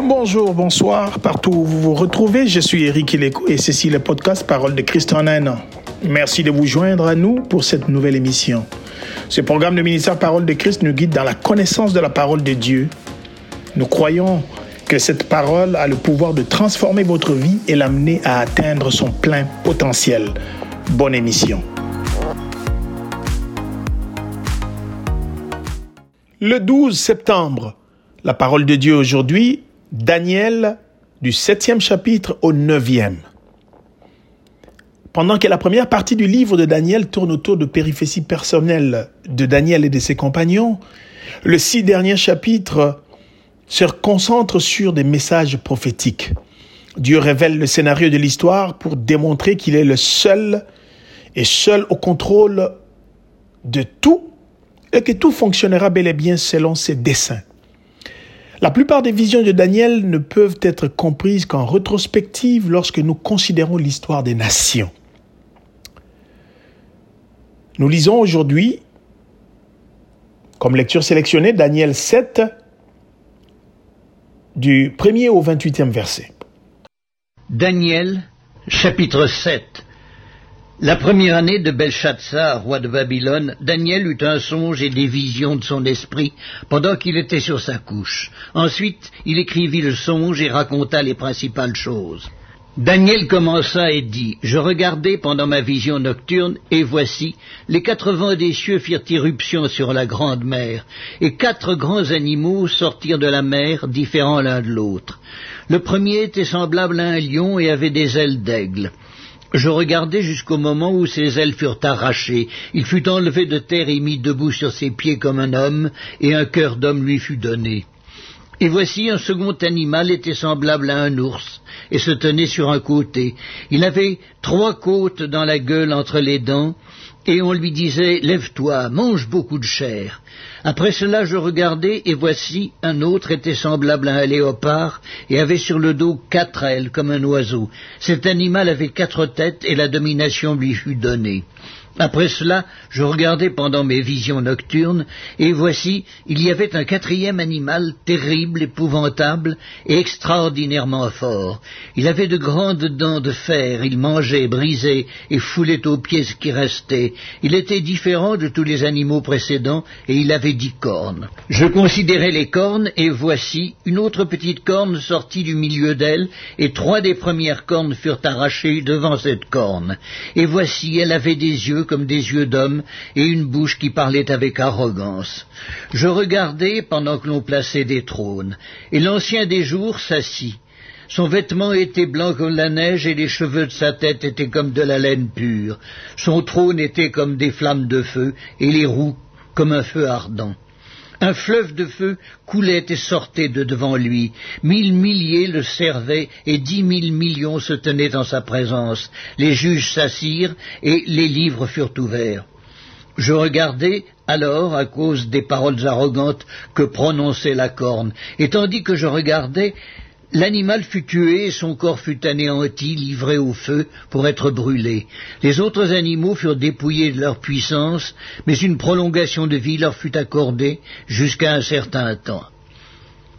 Bonjour, bonsoir, partout où vous vous retrouvez, je suis Eric Ileko et ceci est le podcast Parole de Christ en un an. Merci de vous joindre à nous pour cette nouvelle émission. Ce programme de ministère Parole de Christ nous guide dans la connaissance de la parole de Dieu. Nous croyons que cette parole a le pouvoir de transformer votre vie et l'amener à atteindre son plein potentiel. Bonne émission. Le 12 septembre, la parole de Dieu aujourd'hui, Daniel du septième chapitre au neuvième. Pendant que la première partie du livre de Daniel tourne autour de périphéties personnelles de Daniel et de ses compagnons, le six derniers chapitres se concentrent sur des messages prophétiques. Dieu révèle le scénario de l'histoire pour démontrer qu'il est le seul et seul au contrôle de tout et que tout fonctionnera bel et bien selon ses desseins. La plupart des visions de Daniel ne peuvent être comprises qu'en rétrospective lorsque nous considérons l'histoire des nations. Nous lisons aujourd'hui, comme lecture sélectionnée, Daniel 7, du 1er au 28e verset. Daniel, chapitre 7 la première année de Belshazzar, roi de Babylone, Daniel eut un songe et des visions de son esprit pendant qu'il était sur sa couche. Ensuite, il écrivit le songe et raconta les principales choses. Daniel commença et dit, Je regardai pendant ma vision nocturne, et voici, les quatre vents des cieux firent irruption sur la grande mer, et quatre grands animaux sortirent de la mer, différents l'un de l'autre. Le premier était semblable à un lion et avait des ailes d'aigle. Je regardai jusqu'au moment où ses ailes furent arrachées. Il fut enlevé de terre et mis debout sur ses pieds comme un homme, et un cœur d'homme lui fut donné. Et voici un second animal était semblable à un ours, et se tenait sur un côté. Il avait trois côtes dans la gueule entre les dents, et on lui disait Lève-toi, mange beaucoup de chair. Après cela je regardai, et voici un autre était semblable à un léopard, et avait sur le dos quatre ailes comme un oiseau. Cet animal avait quatre têtes, et la domination lui fut donnée. Après cela, je regardai pendant mes visions nocturnes, et voici, il y avait un quatrième animal terrible, épouvantable et extraordinairement fort. Il avait de grandes dents de fer, il mangeait, brisait et foulait aux pieds ce qui restait. Il était différent de tous les animaux précédents, et il avait dix cornes. Je considérai les cornes, et voici, une autre petite corne sortit du milieu d'elle, et trois des premières cornes furent arrachées devant cette corne. Et voici, elle avait des yeux comme des yeux d'homme et une bouche qui parlait avec arrogance. Je regardais pendant que l'on plaçait des trônes, et l'ancien des jours s'assit. Son vêtement était blanc comme la neige et les cheveux de sa tête étaient comme de la laine pure. Son trône était comme des flammes de feu et les roues comme un feu ardent. Un fleuve de feu coulait et sortait de devant lui. Mille milliers le servaient et dix mille millions se tenaient en sa présence. Les juges s'assirent et les livres furent ouverts. Je regardai alors à cause des paroles arrogantes que prononçait la corne, et tandis que je regardais, L'animal fut tué et son corps fut anéanti, livré au feu pour être brûlé. Les autres animaux furent dépouillés de leur puissance, mais une prolongation de vie leur fut accordée jusqu'à un certain temps.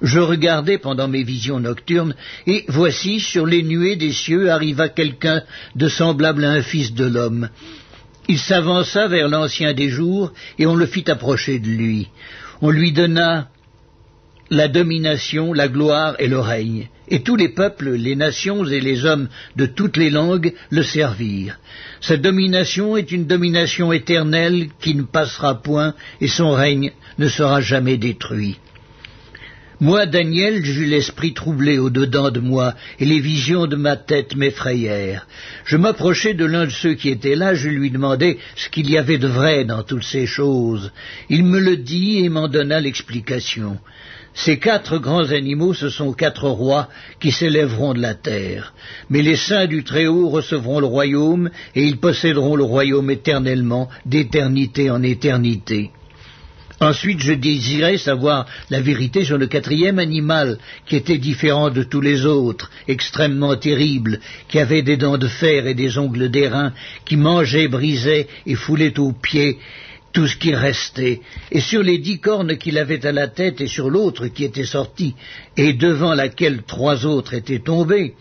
Je regardai pendant mes visions nocturnes, et voici, sur les nuées des cieux arriva quelqu'un de semblable à un fils de l'homme. Il s'avança vers l'ancien des jours, et on le fit approcher de lui. On lui donna la domination, la gloire et le règne. Et tous les peuples, les nations et les hommes de toutes les langues le servirent. Sa domination est une domination éternelle qui ne passera point, et son règne ne sera jamais détruit. Moi, Daniel, j'eus l'esprit troublé au-dedans de moi, et les visions de ma tête m'effrayèrent. Je m'approchai de l'un de ceux qui étaient là, je lui demandai ce qu'il y avait de vrai dans toutes ces choses. Il me le dit et m'en donna l'explication. Ces quatre grands animaux, ce sont quatre rois qui s'élèveront de la terre. Mais les saints du Très-Haut recevront le royaume, et ils posséderont le royaume éternellement, d'éternité en éternité. Ensuite, je désirais savoir la vérité sur le quatrième animal, qui était différent de tous les autres, extrêmement terrible, qui avait des dents de fer et des ongles d'airain, qui mangeait, brisait et foulait aux pieds tout ce qui restait, et sur les dix cornes qu'il avait à la tête et sur l'autre qui était sortie, et devant laquelle trois autres étaient tombés,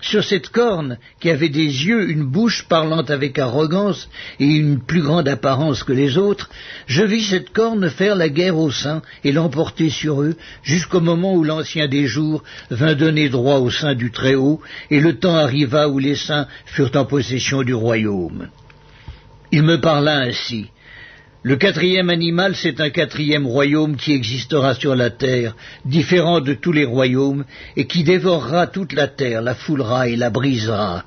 sur cette corne, qui avait des yeux, une bouche parlant avec arrogance et une plus grande apparence que les autres, je vis cette corne faire la guerre aux saints et l'emporter sur eux, jusqu'au moment où l'ancien des jours vint donner droit au sein du Très-Haut, et le temps arriva où les saints furent en possession du royaume. Il me parla ainsi. Le quatrième animal, c'est un quatrième royaume qui existera sur la terre, différent de tous les royaumes, et qui dévorera toute la terre, la foulera et la brisera.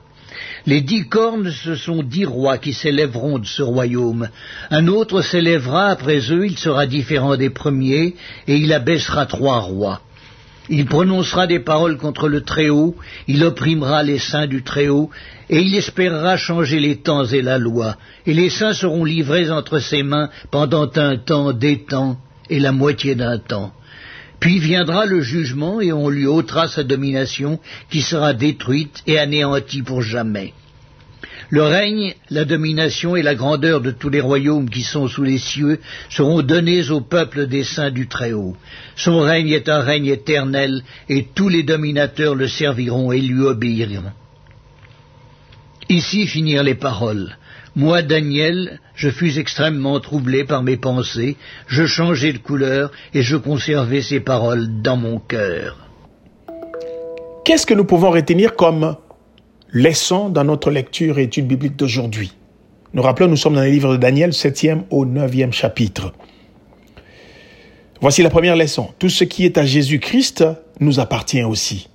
Les dix cornes, ce sont dix rois qui s'élèveront de ce royaume. Un autre s'élèvera après eux, il sera différent des premiers, et il abaissera trois rois. Il prononcera des paroles contre le Très-Haut, il opprimera les saints du Très-Haut, et il espérera changer les temps et la loi, et les saints seront livrés entre ses mains pendant un temps, des temps, et la moitié d'un temps. Puis viendra le jugement, et on lui ôtera sa domination, qui sera détruite et anéantie pour jamais. Le règne, la domination et la grandeur de tous les royaumes qui sont sous les cieux seront donnés au peuple des saints du Très-Haut. Son règne est un règne éternel, et tous les dominateurs le serviront et lui obéiront. Ici finirent les paroles. Moi, Daniel, je fus extrêmement troublé par mes pensées, je changeai de couleur et je conservai ces paroles dans mon cœur. Qu'est-ce que nous pouvons retenir comme leçon dans notre lecture et étude biblique d'aujourd'hui Nous rappelons, nous sommes dans le livre de Daniel, 7e au 9e chapitre. Voici la première leçon. Tout ce qui est à Jésus-Christ nous appartient aussi.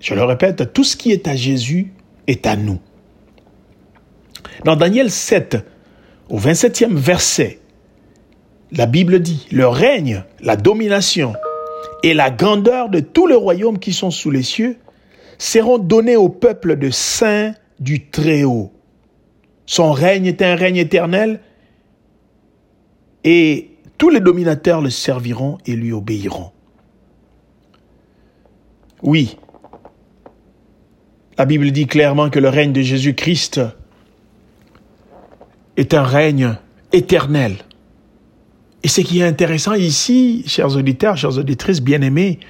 Je le répète, tout ce qui est à Jésus est à nous. Dans Daniel 7, au 27e verset, la Bible dit, le règne, la domination et la grandeur de tous les royaumes qui sont sous les cieux seront donnés au peuple de saints du Très-Haut. Son règne est un règne éternel et tous les dominateurs le serviront et lui obéiront. Oui, la Bible dit clairement que le règne de Jésus-Christ est un règne éternel. Et ce qui est intéressant ici, chers auditeurs, chers auditrices bien-aimés,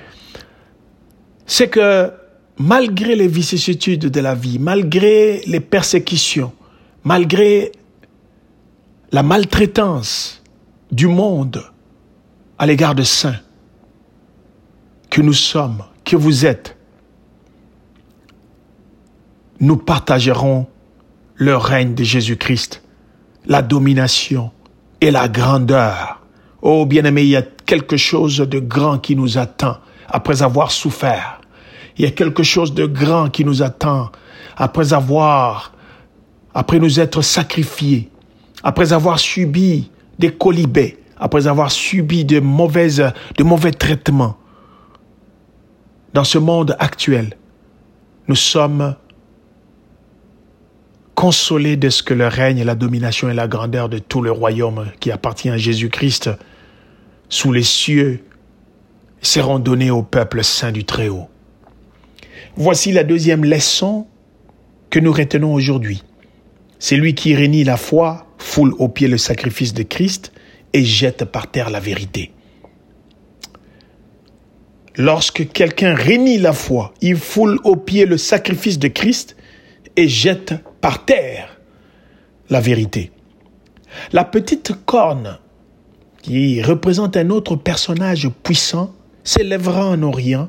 c'est que malgré les vicissitudes de la vie, malgré les persécutions, malgré la maltraitance du monde à l'égard de saints, que nous sommes, que vous êtes, nous partagerons le règne de Jésus-Christ, la domination et la grandeur. Oh bien-aimé, il y a quelque chose de grand qui nous attend après avoir souffert. Il y a quelque chose de grand qui nous attend après avoir, après nous être sacrifiés, après avoir subi des colibés, après avoir subi de mauvaises, de mauvais traitements. Dans ce monde actuel, nous sommes consolés de ce que le règne, la domination et la grandeur de tout le royaume qui appartient à Jésus-Christ sous les cieux seront donnés au peuple saint du Très-Haut. Voici la deuxième leçon que nous retenons aujourd'hui. C'est lui qui réunit la foi, foule au pied le sacrifice de Christ et jette par terre la vérité. Lorsque quelqu'un réunit la foi, il foule au pied le sacrifice de Christ et jette par terre la vérité. La petite corne, qui représente un autre personnage puissant, s'élèvera en Orient,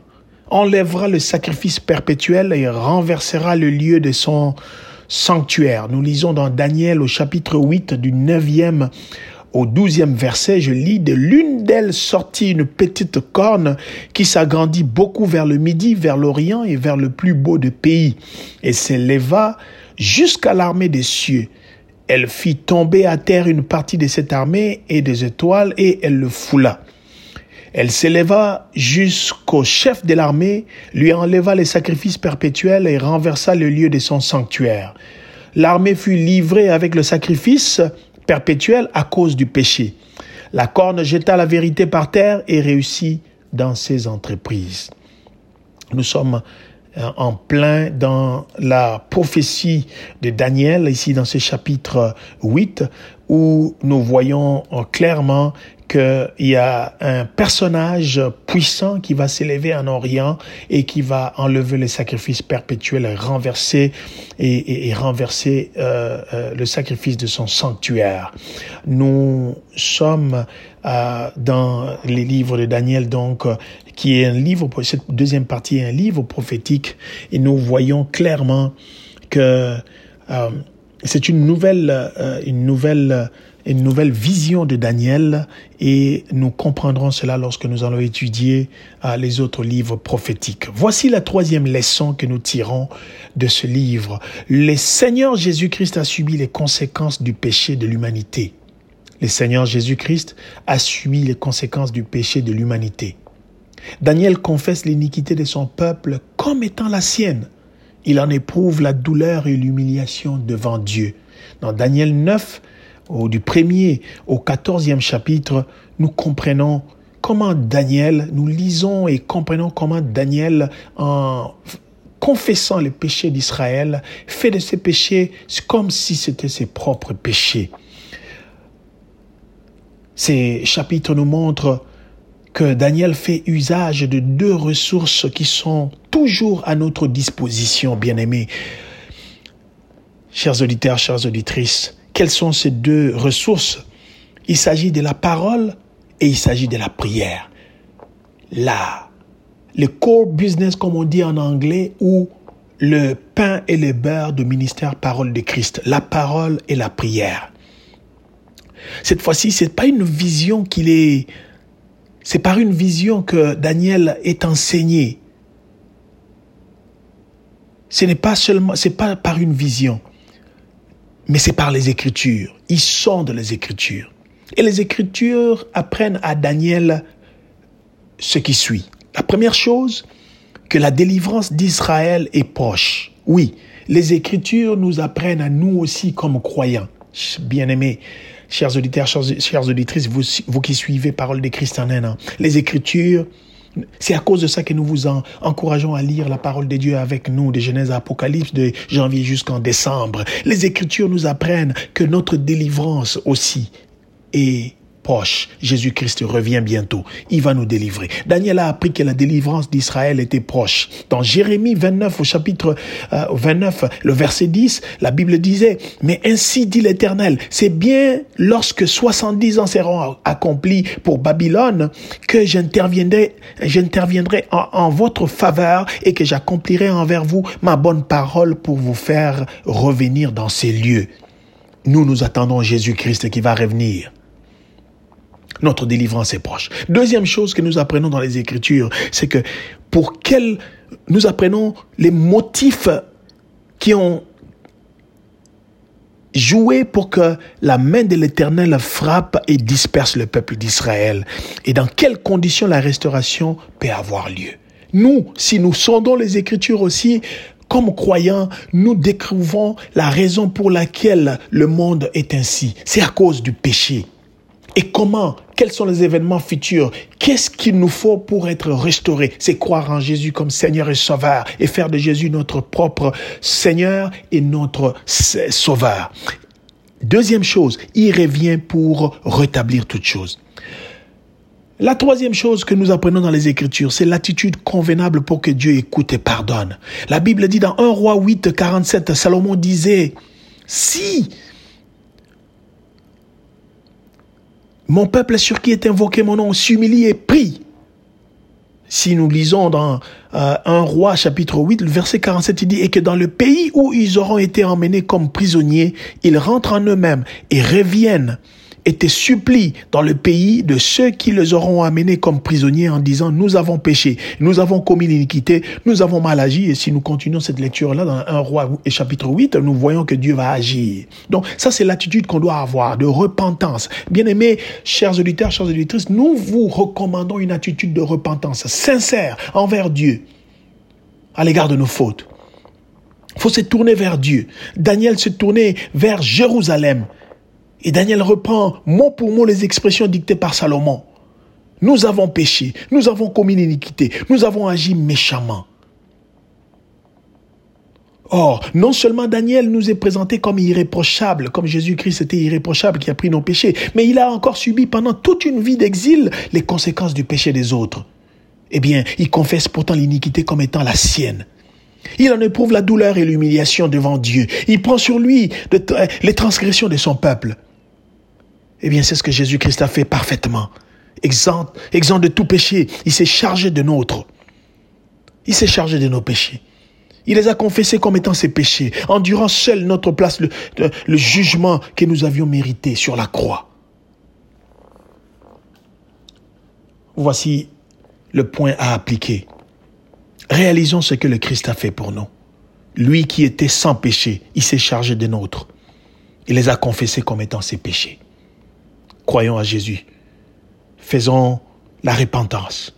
enlèvera le sacrifice perpétuel et renversera le lieu de son sanctuaire. Nous lisons dans Daniel au chapitre 8 du 9e au douzième verset, je lis de l'une d'elles sortit une petite corne qui s'agrandit beaucoup vers le midi, vers l'Orient et vers le plus beau des pays, et s'éleva jusqu'à l'armée des cieux. Elle fit tomber à terre une partie de cette armée et des étoiles, et elle le foula. Elle s'éleva jusqu'au chef de l'armée, lui enleva les sacrifices perpétuels et renversa le lieu de son sanctuaire. L'armée fut livrée avec le sacrifice perpétuel à cause du péché. La corne jeta la vérité par terre et réussit dans ses entreprises. Nous sommes en plein dans la prophétie de Daniel, ici dans ce chapitre 8, où nous voyons clairement qu'il y a un personnage puissant qui va s'élever en Orient et qui va enlever les sacrifices perpétuels et renverser et, et, renverser euh, euh, le sacrifice de son sanctuaire. Nous sommes euh, dans les livres de Daniel, donc qui est un livre, cette deuxième partie est un livre prophétique, et nous voyons clairement que euh, c'est une nouvelle, euh, une nouvelle une nouvelle vision de Daniel et nous comprendrons cela lorsque nous allons étudier euh, les autres livres prophétiques. Voici la troisième leçon que nous tirons de ce livre. Le Seigneur Jésus-Christ a subi les conséquences du péché de l'humanité. Le Seigneur Jésus-Christ a subi les conséquences du péché de l'humanité. Daniel confesse l'iniquité de son peuple comme étant la sienne. Il en éprouve la douleur et l'humiliation devant Dieu. Dans Daniel 9, du premier au quatorzième chapitre, nous comprenons comment Daniel, nous lisons et comprenons comment Daniel, en confessant les péchés d'Israël, fait de ces péchés comme si c'était ses propres péchés. Ces chapitres nous montrent que Daniel fait usage de deux ressources qui sont toujours à notre disposition, bien-aimés. Chers auditeurs, chères auditrices, quelles sont ces deux ressources? Il s'agit de la parole et il s'agit de la prière. Là, le core business, comme on dit en anglais, ou le pain et le beurre du ministère Parole de Christ, la parole et la prière. Cette fois-ci, c'est pas une vision qu'il est, c'est par une vision que Daniel est enseigné. Ce n'est pas seulement, c'est pas par une vision mais c'est par les Écritures. Ils sont de les Écritures. Et les Écritures apprennent à Daniel ce qui suit. La première chose, que la délivrance d'Israël est proche. Oui, les Écritures nous apprennent à nous aussi comme croyants. Bien-aimés, chers auditeurs, chères, auditrices, vous, qui suivez Parole des Christ en un les Écritures c'est à cause de ça que nous vous encourageons à lire la parole de Dieu avec nous, de Genèse à Apocalypse, de janvier jusqu'en décembre. Les Écritures nous apprennent que notre délivrance aussi est Jésus-Christ revient bientôt. Il va nous délivrer. Daniel a appris que la délivrance d'Israël était proche. Dans Jérémie 29, au chapitre 29, euh, le verset 10, la Bible disait, mais ainsi dit l'Éternel, c'est bien lorsque 70 ans seront accomplis pour Babylone que j'interviendrai, j'interviendrai en, en votre faveur et que j'accomplirai envers vous ma bonne parole pour vous faire revenir dans ces lieux. Nous nous attendons Jésus-Christ qui va revenir notre délivrance est proche. Deuxième chose que nous apprenons dans les Écritures, c'est que pour quel nous apprenons les motifs qui ont joué pour que la main de l'Éternel frappe et disperse le peuple d'Israël et dans quelles conditions la restauration peut avoir lieu. Nous, si nous sondons les Écritures aussi, comme croyants, nous découvrons la raison pour laquelle le monde est ainsi. C'est à cause du péché. Et comment? Quels sont les événements futurs? Qu'est-ce qu'il nous faut pour être restauré? C'est croire en Jésus comme Seigneur et Sauveur et faire de Jésus notre propre Seigneur et notre Sauveur. Deuxième chose, il revient pour rétablir toutes choses. La troisième chose que nous apprenons dans les Écritures, c'est l'attitude convenable pour que Dieu écoute et pardonne. La Bible dit dans 1 roi 8, 47, Salomon disait, si Mon peuple sur qui est invoqué mon nom s'humilie et prie. Si nous lisons dans euh, un roi chapitre 8, le verset 47, il dit, et que dans le pays où ils auront été emmenés comme prisonniers, ils rentrent en eux-mêmes et reviennent et te dans le pays de ceux qui les auront amenés comme prisonniers en disant nous avons péché, nous avons commis l'iniquité, nous avons mal agi. Et si nous continuons cette lecture-là dans un roi et chapitre 8, nous voyons que Dieu va agir. Donc ça, c'est l'attitude qu'on doit avoir de repentance. Bien aimés, chers auditeurs, chers auditrices, nous vous recommandons une attitude de repentance sincère envers Dieu à l'égard de nos fautes. Il faut se tourner vers Dieu. Daniel se tournait vers Jérusalem. Et Daniel reprend mot pour mot les expressions dictées par Salomon. Nous avons péché, nous avons commis l'iniquité, nous avons agi méchamment. Or, non seulement Daniel nous est présenté comme irréprochable, comme Jésus-Christ était irréprochable qui a pris nos péchés, mais il a encore subi pendant toute une vie d'exil les conséquences du péché des autres. Eh bien, il confesse pourtant l'iniquité comme étant la sienne. Il en éprouve la douleur et l'humiliation devant Dieu. Il prend sur lui les transgressions de son peuple. Eh bien, c'est ce que Jésus-Christ a fait parfaitement. Exempt, exempt de tout péché. Il s'est chargé de nôtres. Il s'est chargé de nos péchés. Il les a confessés comme étant ses péchés, endurant seul notre place le, le jugement que nous avions mérité sur la croix. Voici le point à appliquer. Réalisons ce que le Christ a fait pour nous. Lui qui était sans péché, il s'est chargé des nôtres. Il les a confessés comme étant ses péchés. Croyons à Jésus. Faisons la repentance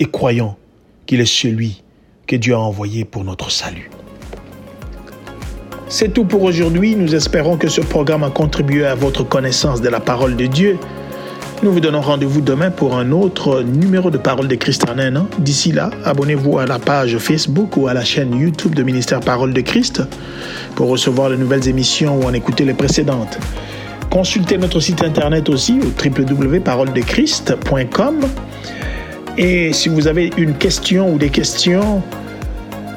et croyons qu'il est celui que Dieu a envoyé pour notre salut. C'est tout pour aujourd'hui. Nous espérons que ce programme a contribué à votre connaissance de la parole de Dieu. Nous vous donnons rendez-vous demain pour un autre numéro de Parole de Christ en un an. D'ici là, abonnez-vous à la page Facebook ou à la chaîne YouTube de Ministère Parole de Christ pour recevoir les nouvelles émissions ou en écouter les précédentes. Consultez notre site internet aussi au www.paroledechrist.com. Et si vous avez une question ou des questions,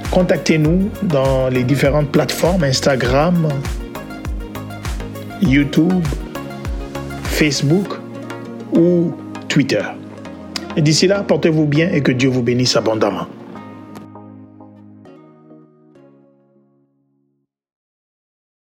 contactez-nous dans les différentes plateformes Instagram, YouTube, Facebook ou Twitter. D'ici là, portez-vous bien et que Dieu vous bénisse abondamment.